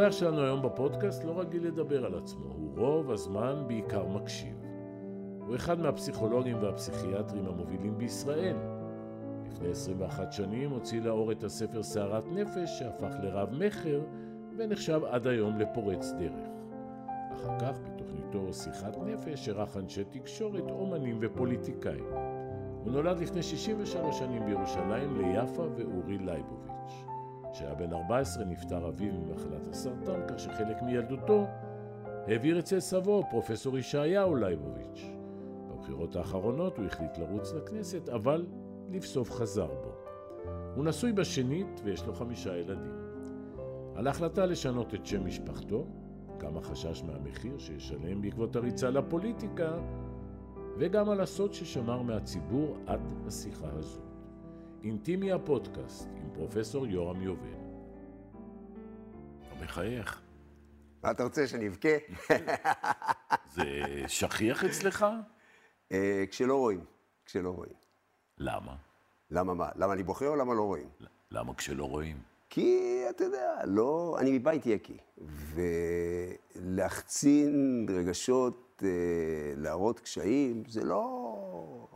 האורח שלנו היום בפודקאסט לא רגיל לדבר על עצמו, הוא רוב הזמן בעיקר מקשיב. הוא אחד מהפסיכולוגים והפסיכיאטרים המובילים בישראל. לפני 21 שנים הוציא לאור את הספר סערת נפש, שהפך לרב-מכר ונחשב עד היום לפורץ דרך. אחר כך, בתוכניתו שיחת נפש, ערך אנשי תקשורת, אומנים ופוליטיקאים. הוא נולד לפני 63 שנים בירושלים ליפה ואורי לייבוביץ'. כשהיה בן 14 נפטר אביו ממחלת הסרטן, כך שחלק מילדותו העביר אצל סבו, פרופסור ישעיהו לייבוביץ'. בבחירות האחרונות הוא החליט לרוץ לכנסת, אבל לבסוף חזר בו. הוא נשוי בשנית ויש לו חמישה ילדים. על ההחלטה לשנות את שם משפחתו, גם החשש מהמחיר שישלם בעקבות הריצה לפוליטיקה, וגם על הסוד ששמר מהציבור עד השיחה הזאת. אינטימי הפודקאסט עם פרופסור יורם יובל. אתה מחייך. מה אתה רוצה, שאני אבכה? זה שכיח אצלך? אה, כשלא רואים, כשלא רואים. למה? למה מה? למה אני בוכה או למה לא רואים? למה כשלא רואים? כי, אתה יודע, לא... אני מבית יקי. ולהחצין רגשות, אה, להראות קשיים, זה לא...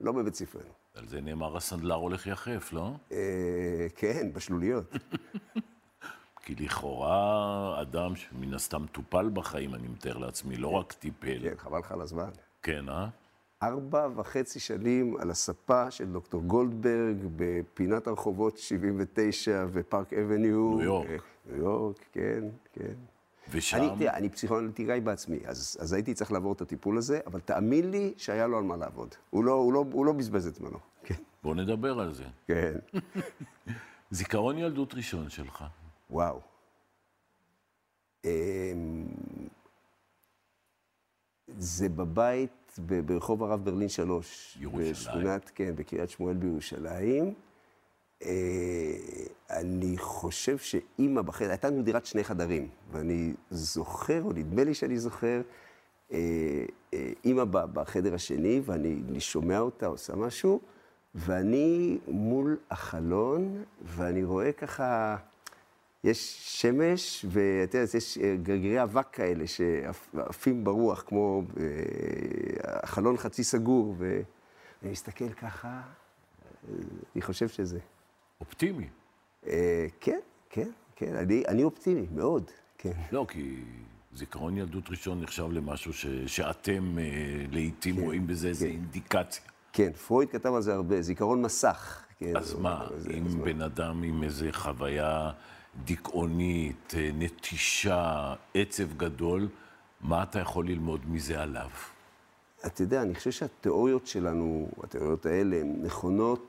לא בבית ספרנו. על זה נאמר הסנדלר הולך יחף, לא? אה, כן, בשלוליות. כי לכאורה אדם שמן הסתם טופל בחיים, אני מתאר לעצמי, לא רק טיפל. כן, חבל לך על הזמן. כן, אה? ארבע וחצי שנים על הספה של דוקטור גולדברג בפינת הרחובות 79 ופארק אבניו. ניו יורק. אה, ניו יורק, כן, כן. ושם? אני, תראה, אני פסיכואנליטיקאי בעצמי, אז, אז הייתי צריך לעבור את הטיפול הזה, אבל תאמין לי שהיה לו על מה לעבוד. הוא לא, הוא לא, הוא לא בזבז את זמנו. כן. בוא נדבר על זה. כן. זיכרון ילדות ראשון שלך. וואו. אמ, זה בבית ברחוב הרב ברלין 3. ירושלים. בשכונת, כן, בקריית שמואל בירושלים. אה, אני חושב שאימא בחדר, הייתה לנו דירת שני חדרים, ואני זוכר, או נדמה לי שאני זוכר, אה, אה, אימא בחדר השני, ואני אני שומע אותה עושה משהו, ואני מול החלון, ואני רואה ככה, יש שמש, ואתה יודע, יש גרגירי אבק כאלה שעפים ברוח, כמו החלון חצי סגור, ואני מסתכל ככה, אני חושב שזה. אופטימי. אה, כן, כן, כן, אני, אני אופטימי, מאוד, כן. לא, כי זיכרון ילדות ראשון נחשב למשהו ש, שאתם אה, לעיתים רואים בזה איזו אינדיקציה. כן, פרויד כתב על זה הרבה, זיכרון מסך. כן, אז מה, זה- אם אז מה? בן אדם עם איזו חוויה דיכאונית, אה, נטישה, עצב גדול, מה אתה יכול ללמוד מזה עליו? אתה יודע, אני חושב שהתיאוריות שלנו, התיאוריות האלה, הן נכונות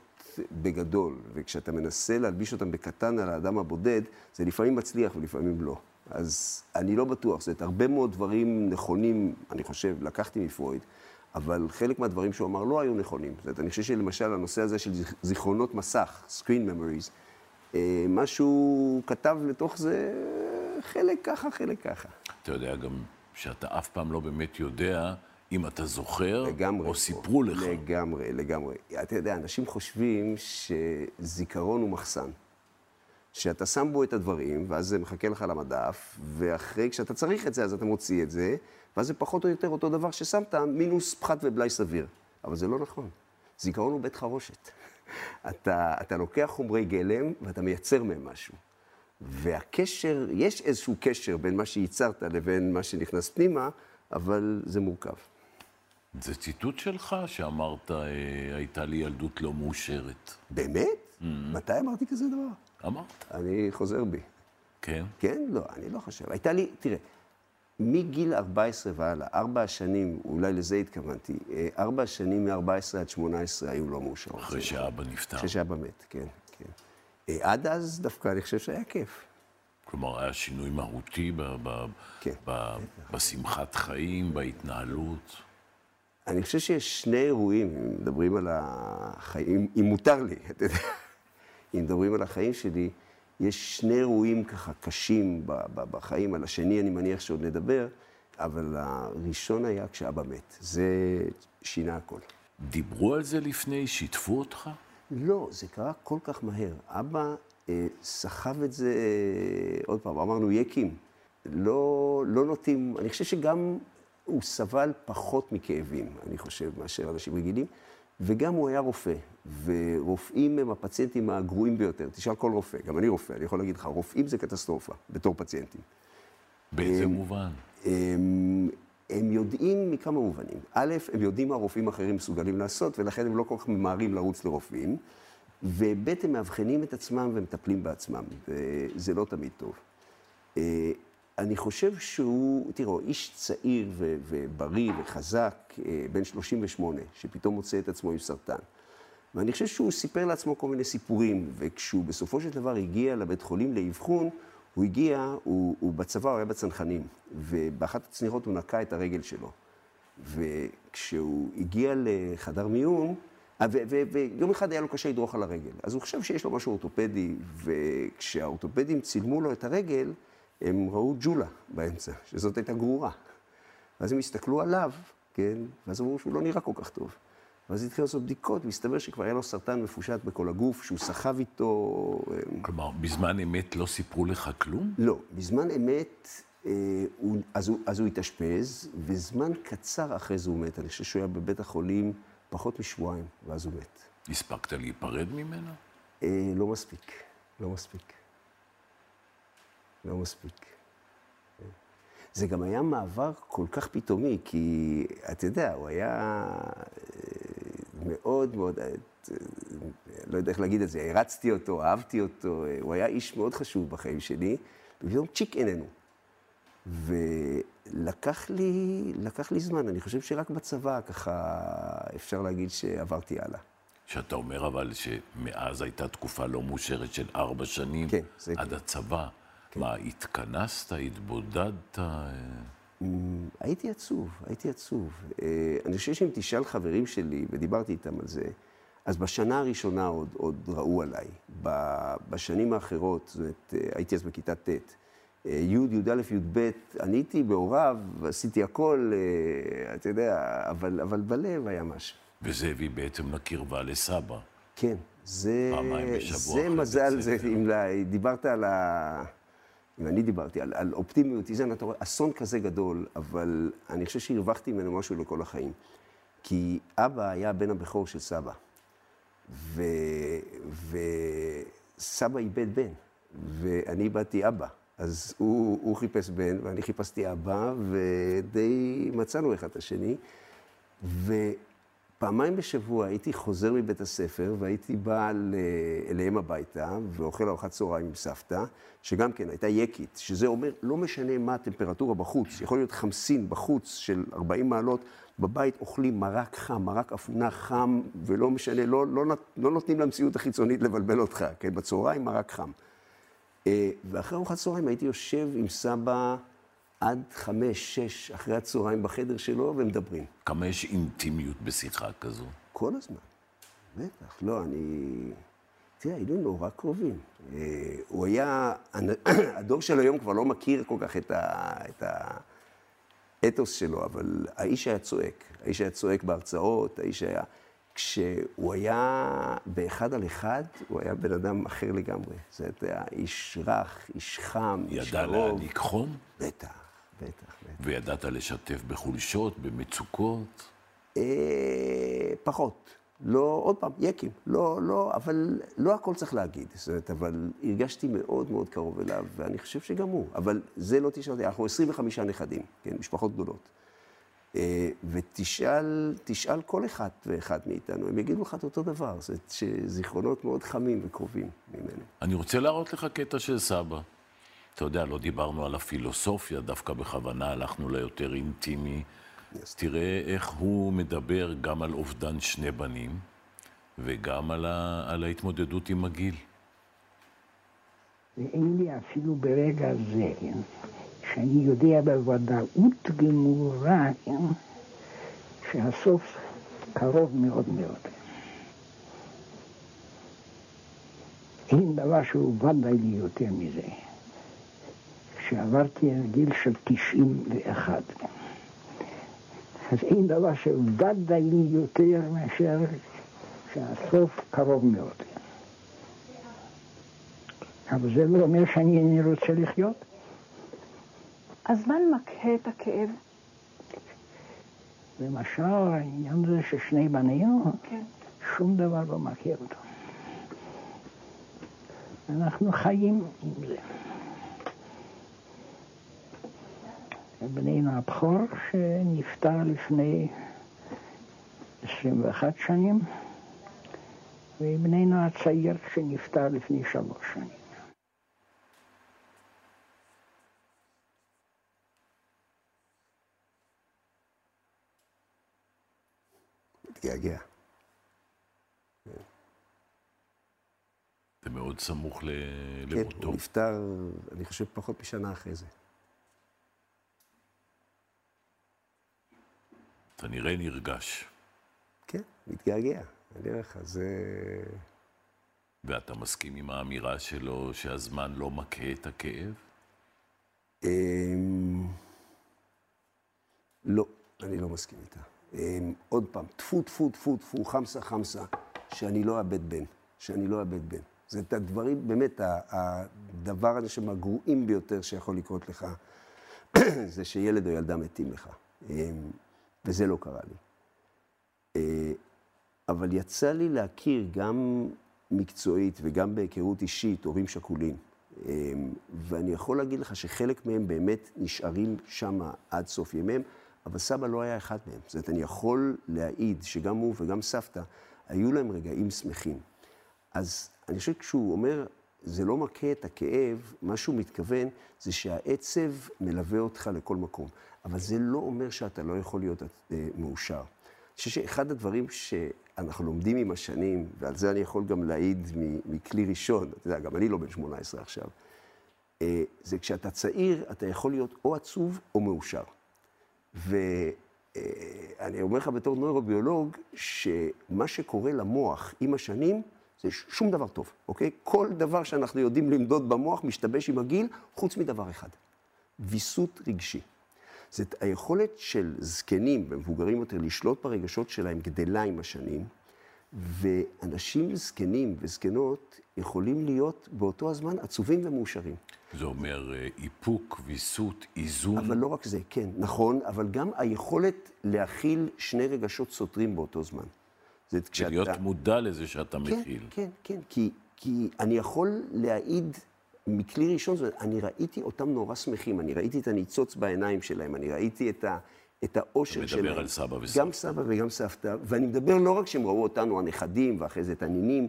בגדול, וכשאתה מנסה להלביש אותן בקטן על האדם הבודד, זה לפעמים מצליח ולפעמים לא. אז אני לא בטוח, זאת אומרת, הרבה מאוד דברים נכונים, אני חושב, לקחתי מפרויד, אבל חלק מהדברים שהוא אמר לא היו נכונים. זאת אומרת, אני חושב שלמשל הנושא הזה של זיכ- זיכרונות מסך, screen memories, אה, מה שהוא כתב לתוך זה, חלק ככה, חלק ככה. אתה יודע גם שאתה אף פעם לא באמת יודע אם אתה זוכר, לגמרי. או סיפרו לך. לגמרי, לגמרי. אתה יודע, אנשים חושבים שזיכרון הוא מחסן. שאתה שם בו את הדברים, ואז זה מחכה לך על המדף, ואחרי, כשאתה צריך את זה, אז אתה מוציא את זה, ואז זה פחות או יותר אותו דבר ששמת, מינוס פחת ובלאי סביר. אבל זה לא נכון. זיכרון הוא בית חרושת. אתה, אתה לוקח חומרי גלם ואתה מייצר מהם משהו. והקשר, יש איזשהו קשר בין מה שייצרת לבין מה שנכנס פנימה, אבל זה מורכב. זה ציטוט שלך שאמרת, אה, הייתה לי ילדות לא מאושרת. באמת? מתי אמרתי כזה דבר? אמרת, אני חוזר בי. כן? כן? לא, אני לא חושב. הייתה לי, תראה, מגיל 14 והלאה, ארבע השנים, אולי לזה התכוונתי, אה, ארבע השנים מ-14 עד 18 היו לא מאושרות. אחרי שאבא נפטר. אחרי שאבא מת, כן, כן. אה, עד אז דווקא אני חושב שהיה כיף. כלומר, היה שינוי מהותי ב- ב- כן. ב- בשמחת חיים, בהתנהלות. אני חושב שיש שני אירועים, אם מדברים על החיים, אם מותר לי, אתה יודע, אם מדברים על החיים שלי, יש שני אירועים ככה קשים בחיים, על השני אני מניח שעוד נדבר, אבל הראשון היה כשאבא מת. זה שינה הכל. דיברו על זה לפני? שיתפו אותך? לא, זה קרה כל כך מהר. אבא אה, סחב את זה, אה, עוד פעם, אמרנו יקים. לא, לא נוטים, אני חושב שגם הוא סבל פחות מכאבים, אני חושב, מאשר אנשים רגילים, וגם הוא היה רופא, ורופאים הם הפציינטים הגרועים ביותר. תשאל כל רופא, גם אני רופא, אני יכול להגיד לך, רופאים זה קטסטרופה, בתור פציינטים. באיזה הם, מובן? הם, הם יודעים מכמה מובנים. א', הם יודעים מה רופאים אחרים מסוגלים לעשות, ולכן הם לא כל כך ממהרים לרוץ לרופאים. וב', הם מאבחנים את עצמם ומטפלים בעצמם, וזה לא תמיד טוב. אני חושב שהוא, תראו, איש צעיר ו- ובריא וחזק, אה, בן 38, שפתאום מוצא את עצמו עם סרטן. ואני חושב שהוא סיפר לעצמו כל מיני סיפורים, וכשהוא בסופו של דבר הגיע לבית חולים לאבחון, הוא הגיע, הוא, הוא בצבא, הוא היה בצנחנים, ובאחת הצניחות הוא נקע את הרגל שלו. וכשהוא הגיע לחדר מיון, אה, ויום אחד היה לו קשה לדרוך על הרגל. אז הוא חשב שיש לו משהו אורתופדי, וכשהאורתופדים צילמו לו את הרגל, הם ראו ג'ולה באמצע, שזאת הייתה גרורה. ואז הם הסתכלו עליו, כן, ואז אמרו שהוא לא נראה כל כך טוב. ואז התחילו לעשות בדיקות, והסתבר שכבר היה לו סרטן מפושט בכל הגוף, שהוא סחב איתו... אה, כלומר, בזמן אמת לא סיפרו לך כלום? לא, בזמן אמת, אה, הוא, אז, הוא, אז הוא התאשפז, וזמן קצר אחרי זה הוא מת. אני חושב שהוא היה בבית החולים פחות משבועיים, ואז הוא מת. הספקת להיפרד ממנו? אה, לא מספיק, לא מספיק. לא מספיק. זה גם היה מעבר כל כך פתאומי, כי אתה יודע, הוא היה אה, מאוד מאוד, אה, לא יודע איך להגיד את זה, הרצתי אותו, אהבתי אותו, הוא היה איש מאוד חשוב בחיים שלי, ופתאום צ'יק איננו. ולקח לי, לקח לי זמן, אני חושב שרק בצבא ככה אפשר להגיד שעברתי הלאה. שאתה אומר אבל שמאז הייתה תקופה לא מאושרת של ארבע שנים כן, עד כן. הצבא. מה, התכנסת, התבודדת? הייתי עצוב, הייתי עצוב. אה, אני חושב שאם תשאל חברים שלי, ודיברתי איתם על זה, אז בשנה הראשונה עוד, עוד ראו עליי. בשנים האחרות, זאת אומרת, אה, הייתי אז בכיתה ט', י', י"א, י"ב, אני הייתי מעורב, עשיתי הכל, אה, אתה יודע, אבל, אבל בלב היה משהו. וזה הביא בעצם לקרבה לסבא. כן, זה... פעמיים בשבוע. זה מזל, זה, אם דיברת על ה... אם אני דיברתי על, על אופטימיות, איזן, אתה רואה, אסון כזה גדול, אבל אני חושב שהרווחתי ממנו משהו לכל החיים. כי אבא היה בן הבכור של סבא, ו, וסבא איבד בן, ואני איבדתי אבא. אז הוא, הוא חיפש בן, ואני חיפשתי אבא, ודי מצאנו אחד את השני. ופעמיים בשבוע הייתי חוזר מבית הספר, והייתי בא אליהם הביתה, ואוכל ארוחת צהריים עם סבתא, שגם כן הייתה יקית, שזה אומר, לא משנה מה הטמפרטורה בחוץ, יכול להיות חמסין בחוץ של 40 מעלות, בבית אוכלים מרק חם, מרק אפונה חם, ולא משנה, לא, לא, לא נותנים למציאות החיצונית לבלבל אותך, כן? בצהריים מרק חם. אה, ואחרי ארוחת צהריים הייתי יושב עם סבא עד חמש, שש, אחרי הצהריים בחדר שלו, ומדברים. כמה יש אינטימיות בשיחה כזו? כל הזמן. בטח, לא, אני... תראה, היינו נורא קרובים. אה, הוא היה... הדור של היום כבר לא מכיר כל כך את, ה... את האתוס שלו, אבל האיש היה צועק. האיש היה צועק בהרצאות, האיש היה... כשהוא היה באחד על אחד, הוא היה בן אדם אחר לגמרי. זה היה איש רך, איש חם, איש קרוב. ידע להעניק חום? בטח, בטח, בטח. וידעת לשתף בחולשות, במצוקות? אה, פחות. לא, עוד פעם, יקים. לא, לא, אבל לא הכל צריך להגיד. זאת אומרת, אבל הרגשתי מאוד מאוד קרוב אליו, ואני חושב שגם הוא. אבל זה לא תשאל אותי, אנחנו 25 נכדים, כן, משפחות גדולות. אה, ותשאל תשאל כל אחד ואחד מאיתנו, הם יגידו לך את אותו דבר, זה זיכרונות מאוד חמים וקרובים ממנו. אני רוצה להראות לך קטע של סבא. אתה יודע, לא דיברנו על הפילוסופיה, דווקא בכוונה הלכנו ליותר אינטימי. Yes. תראה איך הוא מדבר גם על אובדן שני בנים, וגם על, ה... על ההתמודדות עם הגיל. ואין לי אפילו ברגע זה שאני יודע בוודאות גמורה, כן, שהסוף קרוב מאוד מאוד. אין דבר שהוא ודאי לי יותר מזה. כשעברתי על גיל של 91. אז אין דבר שוודאי לי יותר מאשר שהסוף קרוב מאוד. אבל זה לא אומר שאני איני רוצה לחיות. הזמן מכה את הכאב? למשל, העניין הזה ששני בנינו, כן. שום דבר לא מכה אותו. אנחנו חיים עם זה. בנינו הבכור שנפטר לפני 21 שנים, ובנינו הצעיר שנפטר לפני שלוש שנים. מתגעגע. זה מאוד סמוך כן, למותו. הוא נפטר, אני חושב, פחות משנה אחרי זה. אתה נראה נרגש, כן, מתגעגע. אני אומר לך, זה... ואתה מסכים עם האמירה שלו שהזמן לא מכה את הכאב? אמ, לא, אני לא מסכים איתה. אמ, עוד פעם, טפו, טפו, טפו, טפו, חמסה, חמסה, שאני לא אאבד בן, שאני לא אאבד בן. זה את הדברים, באמת, הדבר הזה שהם הגרועים ביותר שיכול לקרות לך, זה שילד או ילדה מתים לך. וזה לא קרה לי. אה, אבל יצא לי להכיר גם מקצועית וגם בהיכרות אישית הורים שכולים. אמ, ואני יכול להגיד לך שחלק מהם באמת נשארים שם עד סוף ימיהם, אבל סבא לא היה אחד מהם. זאת אומרת, אני יכול להעיד שגם הוא וגם סבתא, היו להם רגעים שמחים. אז אני חושב כשהוא אומר, זה לא מכה את הכאב, מה שהוא מתכוון זה שהעצב מלווה אותך לכל מקום. אבל זה לא אומר שאתה לא יכול להיות אה, מאושר. אני חושב שאחד הדברים שאנחנו לומדים עם השנים, ועל זה אני יכול גם להעיד מכלי ראשון, אתה יודע, גם אני לא בן 18 עכשיו, אה, זה כשאתה צעיר, אתה יכול להיות או עצוב או מאושר. ואני אומר לך בתור נוירוביולוג, שמה שקורה למוח עם השנים, זה שום דבר טוב, אוקיי? כל דבר שאנחנו יודעים למדוד במוח משתבש עם הגיל, חוץ מדבר אחד, ויסות רגשי. זאת היכולת של זקנים ומבוגרים יותר לשלוט ברגשות שלהם גדלה עם השנים, ואנשים זקנים וזקנות יכולים להיות באותו הזמן עצובים ומאושרים. זה אומר אה, איפוק, ויסות, איזון. אבל לא רק זה, כן, נכון, אבל גם היכולת להכיל שני רגשות סותרים באותו זמן. זה כשאתה... ולהיות מודע לזה שאתה כן, מכיל. כן, כן, כי, כי אני יכול להעיד מכלי ראשון, אני ראיתי אותם נורא שמחים, אני ראיתי את הניצוץ בעיניים שלהם, אני ראיתי את, ה, את האושר אתה שלהם. מדבר על סבא וסבתא. גם סבא וגם סבתא, ואני מדבר לא רק שהם ראו אותנו, הנכדים, ואחרי זה את הנינים,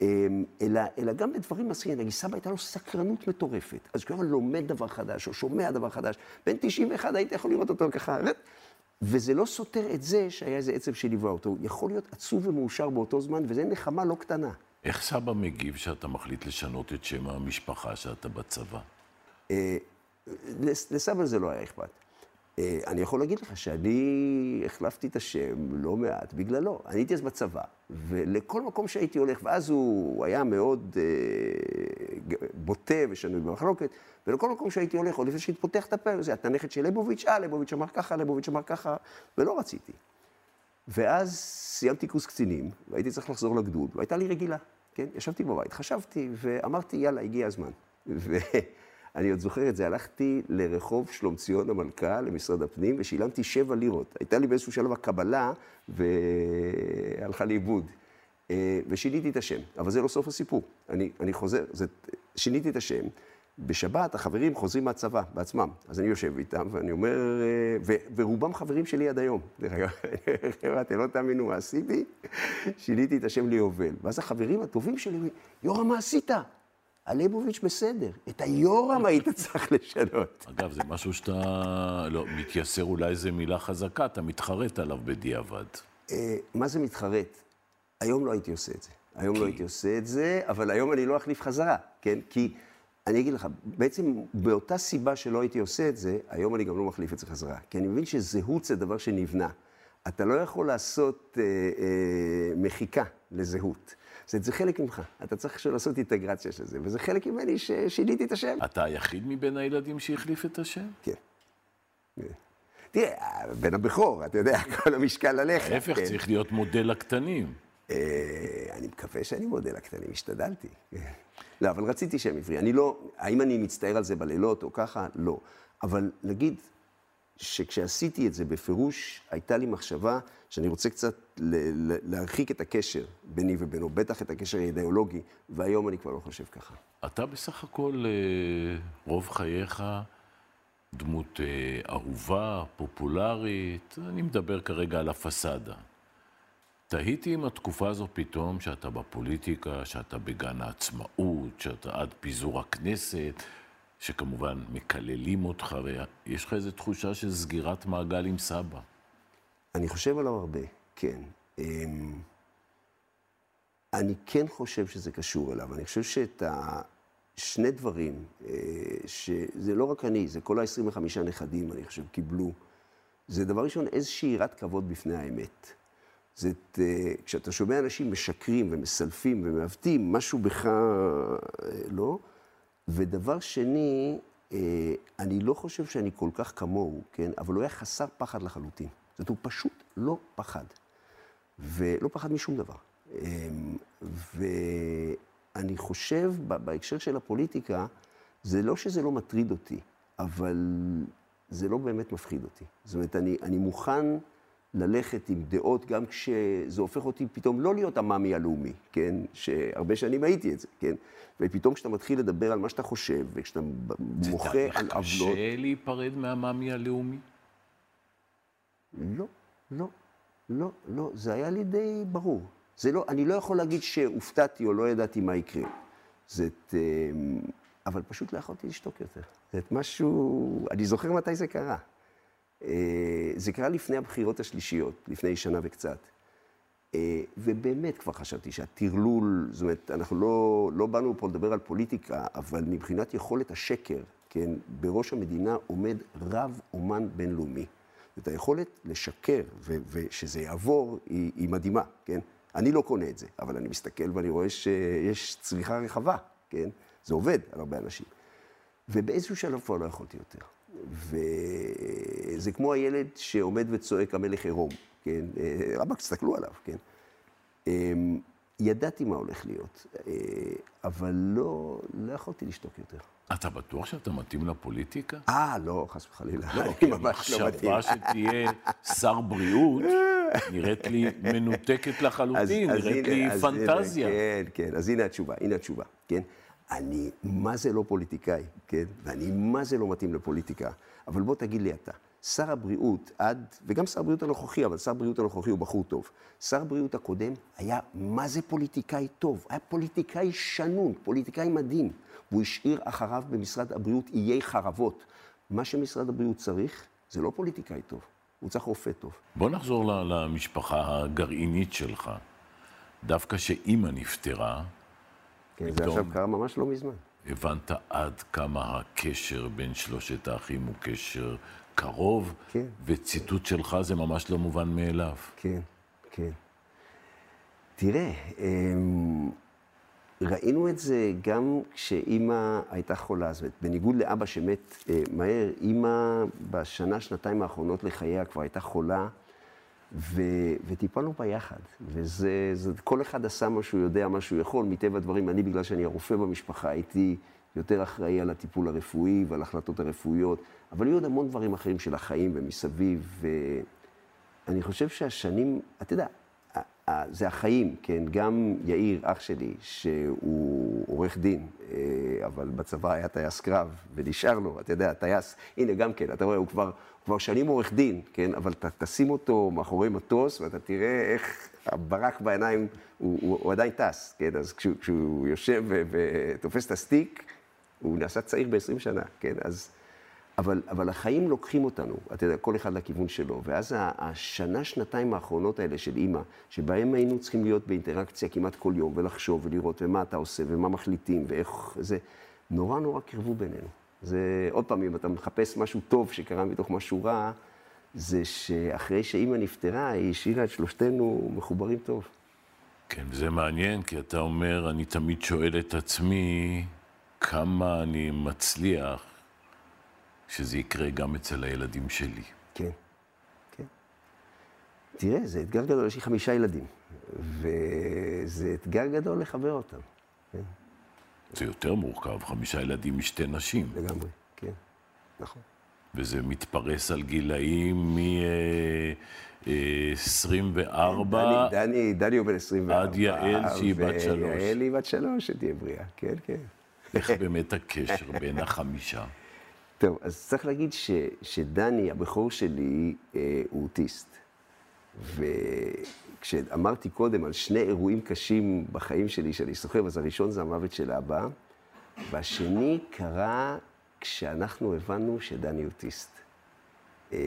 אמ, אלא, אלא גם בדברים מסוימים. נגיד, סבא הייתה לו סקרנות מטורפת. אז כשהוא היה לומד דבר חדש, או שומע דבר חדש, בן 91 היית יכול לראות אותו ככה, וזה לא סותר את זה שהיה איזה עצב שליווה אותו. יכול להיות עצוב ומאושר באותו זמן, וזה נחמה לא קטנה. איך סבא מגיב שאתה מחליט לשנות את שם המשפחה שאתה בצבא? אה, לס- לסבא זה לא היה אכפת. אה, אני יכול להגיד לך שאני החלפתי את השם לא מעט בגללו. אני הייתי אז בצבא, ולכל מקום שהייתי הולך, ואז הוא היה מאוד אה, בוטה ושנוי במחלוקת, ולכל מקום שהייתי הולך, עוד לפני שהתפותח את הפה, זה, אתה נכד של ליבוביץ', אה, ליבוביץ' אמר ככה, ליבוביץ' אמר ככה, ולא רציתי. ואז סיימתי קורס קצינים, והייתי צריך לחזור לגדוד, והייתה לי רגילה, כן? ישבתי בבית, חשבתי, ואמרתי, יאללה, הגיע הזמן. ואני עוד זוכר את זה, הלכתי לרחוב שלומציון המלכה, למשרד הפנים, ושילמתי שבע לירות. הייתה לי באיזשהו שלב הקבלה, והלכה לאיבוד. אה, ושיניתי את השם, אבל זה לא סוף הסיפור. אני, אני חוזר, זה, שיניתי את השם. בשבת החברים חוזרים מהצבא בעצמם, אז אני יושב איתם ואני אומר, אה, ו, ורובם חברים שלי עד היום. דרך אגב, אתם לא תאמינו מה עשיתי, שיניתי את השם ליובל. ואז החברים הטובים שלי אומרים, יורם, מה עשית? הליבוביץ' בסדר, את היורם היית צריך לשנות. אגב, זה משהו שאתה... לא, מתייסר אולי זו מילה חזקה, אתה מתחרט עליו בדיעבד. אה, מה זה מתחרט? היום לא הייתי עושה את זה. היום לא הייתי עושה את זה, אבל היום אני לא אחליף חזרה, כן? כי אני אגיד לך, בעצם באותה סיבה שלא הייתי עושה את זה, היום אני גם לא מחליף את זה חזרה. כי אני מבין שזהות זה דבר שנבנה. אתה לא יכול לעשות אה, אה, מחיקה לזהות. זה, זה חלק ממך, אתה צריך עכשיו לעשות אינטגרציה של זה, וזה חלק ממני ששיניתי את השם. אתה היחיד מבין הילדים שהחליף את השם? כן. כן. תראה, בן הבכור, אתה יודע, כל המשקל עליך. להפך, כן. צריך להיות מודל לקטנים. אה, אני מקווה שאני מודל הקטנים, השתדלתי. לא, אבל רציתי שם עברי. אני לא, האם אני מצטער על זה בלילות או ככה? לא. אבל נגיד שכשעשיתי את זה בפירוש, הייתה לי מחשבה שאני רוצה קצת להרחיק את הקשר ביני ובינו, בטח את הקשר האידיאולוגי, והיום אני כבר לא חושב ככה. אתה בסך הכל, אה, רוב חייך, דמות אה, אהובה, פופולרית, אני מדבר כרגע על הפסאדה. תהיתי אם התקופה הזו פתאום, שאתה בפוליטיקה, שאתה בגן העצמאות, שאתה עד פיזור הכנסת, שכמובן מקללים אותך, ויש לך איזו תחושה של סגירת מעגל עם סבא. אני חושב עליו הרבה, כן. אמ, אני כן חושב שזה קשור אליו. אני חושב שאת השני דברים, אה, שזה לא רק אני, זה כל ה-25 נכדים, אני חושב, קיבלו. זה דבר ראשון, איזושהי יראת כבוד בפני האמת. זה את, אה, כשאתה שומע אנשים משקרים ומסלפים ומעוותים, משהו בך אה, לא. ודבר שני, אה, אני לא חושב שאני כל כך כמוהו, כן? אבל הוא היה חסר פחד לחלוטין. זאת אומרת, הוא פשוט לא פחד. ולא פחד משום דבר. ואני חושב, בהקשר של הפוליטיקה, זה לא שזה לא מטריד אותי, אבל זה לא באמת מפחיד אותי. זאת אומרת, אני, אני מוכן... ללכת עם דעות, גם כשזה הופך אותי פתאום לא להיות המאמי הלאומי, כן? שהרבה שנים הייתי את זה, כן? ופתאום כשאתה מתחיל לדבר על מה שאתה חושב, וכשאתה מוחה על עוולות... זה קשה להיפרד מהמאמי הלאומי? לא, לא, לא, לא, זה היה לי די ברור. זה לא, אני לא יכול להגיד שהופתעתי או לא ידעתי מה יקרה. זה את... אמ, אבל פשוט לא יכולתי לשתוק יותר. זה את משהו... אני זוכר מתי זה קרה. אה, זה קרה לפני הבחירות השלישיות, לפני שנה וקצת. אה, ובאמת כבר חשבתי שהטרלול, זאת אומרת, אנחנו לא, לא באנו פה לדבר על פוליטיקה, אבל מבחינת יכולת השקר, כן, בראש המדינה עומד רב אומן בינלאומי. את היכולת לשקר ו- ושזה יעבור היא, היא מדהימה, כן? אני לא קונה את זה, אבל אני מסתכל ואני רואה שיש צריכה רחבה, כן? זה עובד על הרבה אנשים. ובאיזשהו שלב כבר לא יכולתי יותר. וזה כמו הילד שעומד וצועק המלך עירום, כן? אה, רבאק, תסתכלו עליו, כן? אמ, ידעתי מה הולך להיות, אה, אבל לא, לא יכולתי לשתוק יותר. אתה בטוח שאתה מתאים לפוליטיקה? אה, לא, חס וחלילה. לא, כי המחשבה שתהיה שר בריאות נראית לי מנותקת לחלוטין, נראית לי פנטזיה. כן, כן, אז הנה התשובה, הנה התשובה, כן? אני מה זה לא פוליטיקאי, כן? ואני מה זה לא מתאים לפוליטיקה. אבל בוא תגיד לי אתה, שר הבריאות עד, וגם שר הבריאות הנוכחי, אבל שר הבריאות הנוכחי הוא בחור טוב. שר הבריאות הקודם היה מה זה פוליטיקאי טוב, היה פוליטיקאי שנון, פוליטיקאי מדהים. והוא השאיר אחריו במשרד הבריאות איי חרבות. מה שמשרד הבריאות צריך, זה לא פוליטיקאי טוב, הוא צריך רופא טוב. בוא נחזור למשפחה הגרעינית שלך. דווקא שאימא נפטרה, כן, זה עכשיו קרה ממש לא מזמן. הבנת עד כמה הקשר בין שלושת האחים הוא קשר קרוב, כן. וציטוט שלך זה ממש לא מובן מאליו. כן, כן. תראה, אמ, ראינו את זה גם כשאימא הייתה חולה. זאת אומרת, בניגוד לאבא שמת אה, מהר, אימא בשנה, שנתיים האחרונות לחייה כבר הייתה חולה. ו, וטיפלנו בה יחד. וזה, זה, כל אחד עשה מה שהוא יודע, מה שהוא יכול. מטבע הדברים, אני, בגלל שאני הרופא במשפחה, הייתי יותר אחראי על הטיפול הרפואי ועל ההחלטות הרפואיות, אבל היו עוד המון דברים אחרים של החיים ומסביב, ואני חושב שהשנים, אתה יודע, זה החיים, כן? גם יאיר, אח שלי, שהוא עורך דין, אה, אבל בצבא היה טייס קרב, ונשאר לו, אתה יודע, טייס, הנה גם כן, אתה רואה, הוא כבר, כבר שנים עורך דין, כן? אבל ת, תשים אותו מאחורי מטוס, ואתה תראה איך הברק בעיניים, הוא, הוא, הוא עדיין טס, כן? אז כשהוא, כשהוא יושב ותופס את הסטיק, הוא נעשה צעיר ב-20 שנה, כן? אז... אבל, אבל החיים לוקחים אותנו, אתה יודע, כל אחד לכיוון שלו. ואז השנה, שנתיים האחרונות האלה של אימא, שבהם היינו צריכים להיות באינטראקציה כמעט כל יום, ולחשוב ולראות, ומה אתה עושה, ומה מחליטים, ואיך זה, נורא נורא קרבו בינינו. זה, עוד פעם, אם אתה מחפש משהו טוב שקרה מתוך משהו רע, זה שאחרי שאימא נפטרה, היא השאירה את שלושתנו מחוברים טוב. כן, זה מעניין, כי אתה אומר, אני תמיד שואל את עצמי, כמה אני מצליח שזה יקרה גם אצל הילדים שלי. כן, כן. תראה, זה אתגר גדול, יש לי חמישה ילדים. וזה אתגר גדול לחבר אותם. כן, זה יותר מורכב, חמישה ילדים משתי נשים. לגמרי, כן, נכון. וזה מתפרס על גילאים מ-24 דני, דני, דני הוא בן 24. עד יעל, שהיא בת שלוש. ויעל היא בת שלוש, שתהיה בריאה, כן, כן. איך באמת הקשר בין החמישה? טוב, אז צריך להגיד ש, שדני, הבכור שלי, אה, הוא אוטיסט. וכשאמרתי קודם על שני אירועים קשים בחיים שלי שאני סוחב, אז הראשון זה המוות של אבא, והשני קרה כשאנחנו הבנו שדני אוטיסט. אה,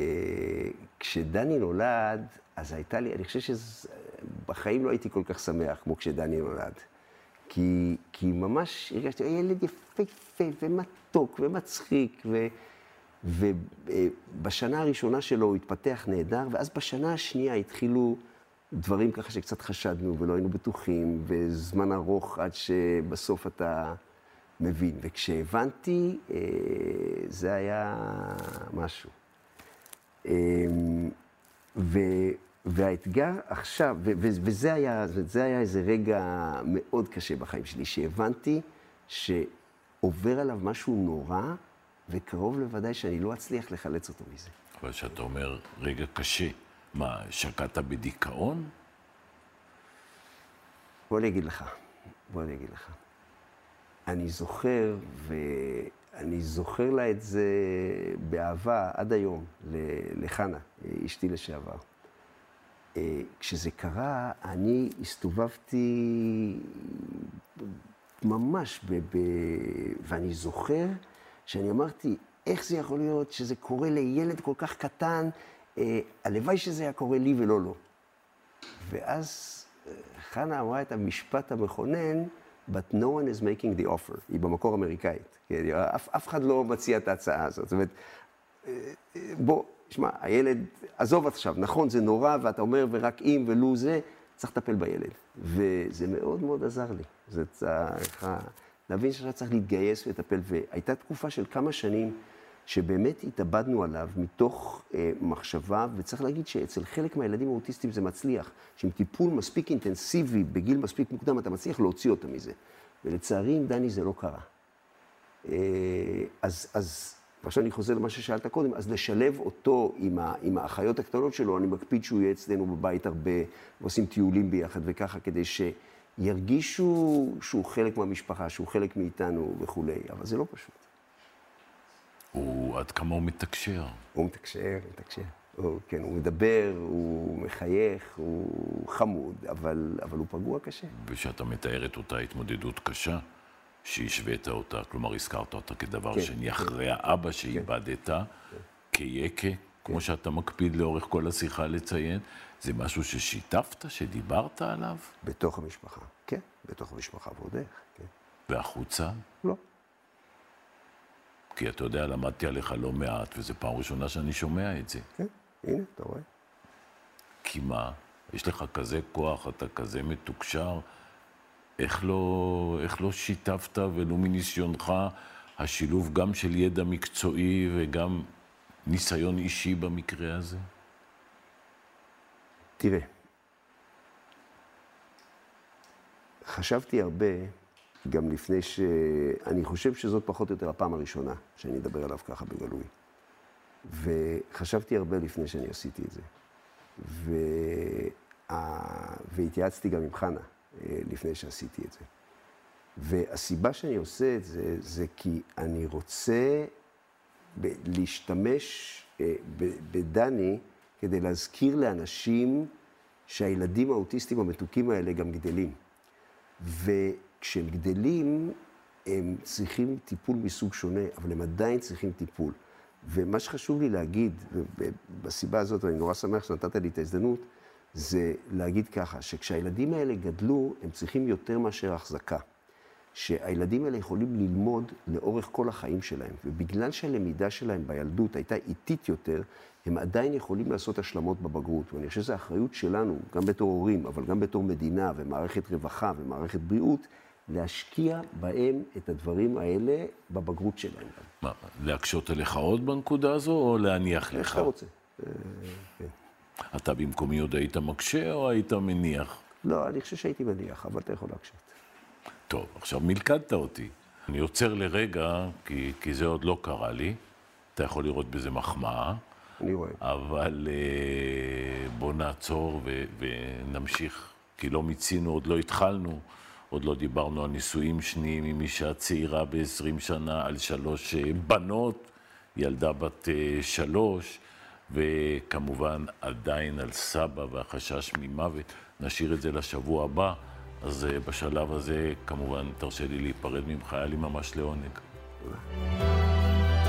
כשדני נולד, אז הייתה לי, אני חושב שבחיים לא הייתי כל כך שמח כמו כשדני נולד. כי, כי ממש הרגשתי, ילד יפהפה ומתוק ומצחיק, ו, ובשנה הראשונה שלו הוא התפתח נהדר, ואז בשנה השנייה התחילו דברים ככה שקצת חשדנו ולא היינו בטוחים, וזמן ארוך עד שבסוף אתה מבין. וכשהבנתי, אה, זה היה משהו. אה, ו... והאתגר עכשיו, ו- ו- וזה היה, זה היה איזה רגע מאוד קשה בחיים שלי, שהבנתי שעובר עליו משהו נורא, וקרוב לוודאי שאני לא אצליח לחלץ אותו מזה. אבל כשאתה אומר רגע קשה, מה, שקעת בדיכאון? בוא אני אגיד לך, בוא אני אגיד לך. אני זוכר, ואני זוכר לה את זה באהבה עד היום, לחנה, אשתי לשעבר. אה, כשזה קרה, אני הסתובבתי ממש, ב- ב- ואני זוכר שאני אמרתי, איך זה יכול להיות שזה קורה לילד כל כך קטן, אה, הלוואי שזה היה קורה לי ולא לו. ואז אה, חנה אמרה את המשפט המכונן, but no one is making the offer, היא במקור אמריקאית. כן, אף, אף אחד לא מציע את ההצעה הזאת. זאת אומרת, בוא, שמע, הילד, עזוב עכשיו, נכון, זה נורא, ואתה אומר, ורק אם ולו זה, צריך לטפל בילד. וזה מאוד מאוד עזר לי. זה צריך להבין שאתה צריך להתגייס ולטפל. והייתה תקופה של כמה שנים שבאמת התאבדנו עליו מתוך אה, מחשבה, וצריך להגיד שאצל חלק מהילדים האוטיסטים זה מצליח, שעם טיפול מספיק אינטנסיבי בגיל מספיק מוקדם, אתה מצליח להוציא אותם מזה. ולצערי עם דני זה לא קרה. אה, אז, אז ועכשיו אני חוזר למה ששאלת קודם, אז לשלב אותו עם, ה, עם האחיות הקטנות שלו, אני מקפיד שהוא יהיה אצלנו בבית הרבה, ועושים טיולים ביחד וככה, כדי שירגישו שהוא חלק מהמשפחה, שהוא חלק מאיתנו וכולי, אבל זה לא פשוט. הוא, עד כמה הוא מתקשר? הוא מתקשר, מתקשר. הוא, כן, הוא מדבר, הוא מחייך, הוא חמוד, אבל, אבל הוא פגוע קשה. וכשאתה מתאר את אותה התמודדות קשה, שהשווית אותה, כלומר הזכרת אותה כדבר כן, שני, כן. אחרי האבא שאיבדת, כן. כיקה, כמו שאתה מקפיד לאורך כל השיחה לציין, זה משהו ששיתפת, שדיברת עליו, בתוך המשפחה, כן, בתוך המשפחה ועוד איך, כן. והחוצה? לא. כי אתה יודע, למדתי עליך לא מעט, וזו פעם ראשונה שאני שומע את זה. כן, הנה, אתה רואה. כי מה? יש לך כזה כוח, אתה כזה מתוקשר, איך לא, איך לא שיתפת, ולו מניסיונך, השילוב גם של ידע מקצועי וגם ניסיון אישי במקרה הזה? תראה, חשבתי הרבה, גם לפני ש... אני חושב שזאת פחות או יותר הפעם הראשונה שאני אדבר עליו ככה בגלוי. וחשבתי הרבה לפני שאני עשיתי את זה. ו... והתייעצתי גם עם חנה לפני שעשיתי את זה. והסיבה שאני עושה את זה, זה כי אני רוצה להשתמש אה, בדני כדי להזכיר לאנשים שהילדים האוטיסטים המתוקים האלה גם גדלים. וכשהם גדלים, הם צריכים טיפול מסוג שונה, אבל הם עדיין צריכים טיפול. ומה שחשוב לי להגיד, ובסיבה הזאת, ואני נורא שמח שנתת לי את ההזדמנות, זה להגיד ככה, שכשהילדים האלה גדלו, הם צריכים יותר מאשר החזקה. שהילדים האלה יכולים ללמוד לאורך כל החיים שלהם, ובגלל שהלמידה שלהם בילדות הייתה איטית יותר, הם עדיין יכולים לעשות השלמות בבגרות. ואני חושב שזו אחריות שלנו, גם בתור הורים, אבל גם בתור מדינה ומערכת רווחה ומערכת בריאות, להשקיע בהם את הדברים האלה בבגרות שלהם. מה, להקשות עליך עוד בנקודה הזו, או להניח איך לך? שאתה רוצה. אה, כן. אתה במקומי עוד היית מקשה, או היית מניח? לא, אני חושב שהייתי מניח, אבל אתה יכול להקשות. טוב, עכשיו מלכדת אותי. אני עוצר לרגע, כי, כי זה עוד לא קרה לי. אתה יכול לראות בזה מחמאה. אני רואה. אבל אה, בוא נעצור ו, ונמשיך, כי לא מיצינו, עוד לא התחלנו, עוד לא דיברנו על נישואים שניים עם אישה צעירה ב-20 שנה, על שלוש אה, בנות, ילדה בת אה, שלוש, וכמובן עדיין על סבא והחשש ממוות. נשאיר את זה לשבוע הבא, אז בשלב הזה, כמובן, תרשה לי להיפרד ממך, היה לי ממש לעונג. תודה.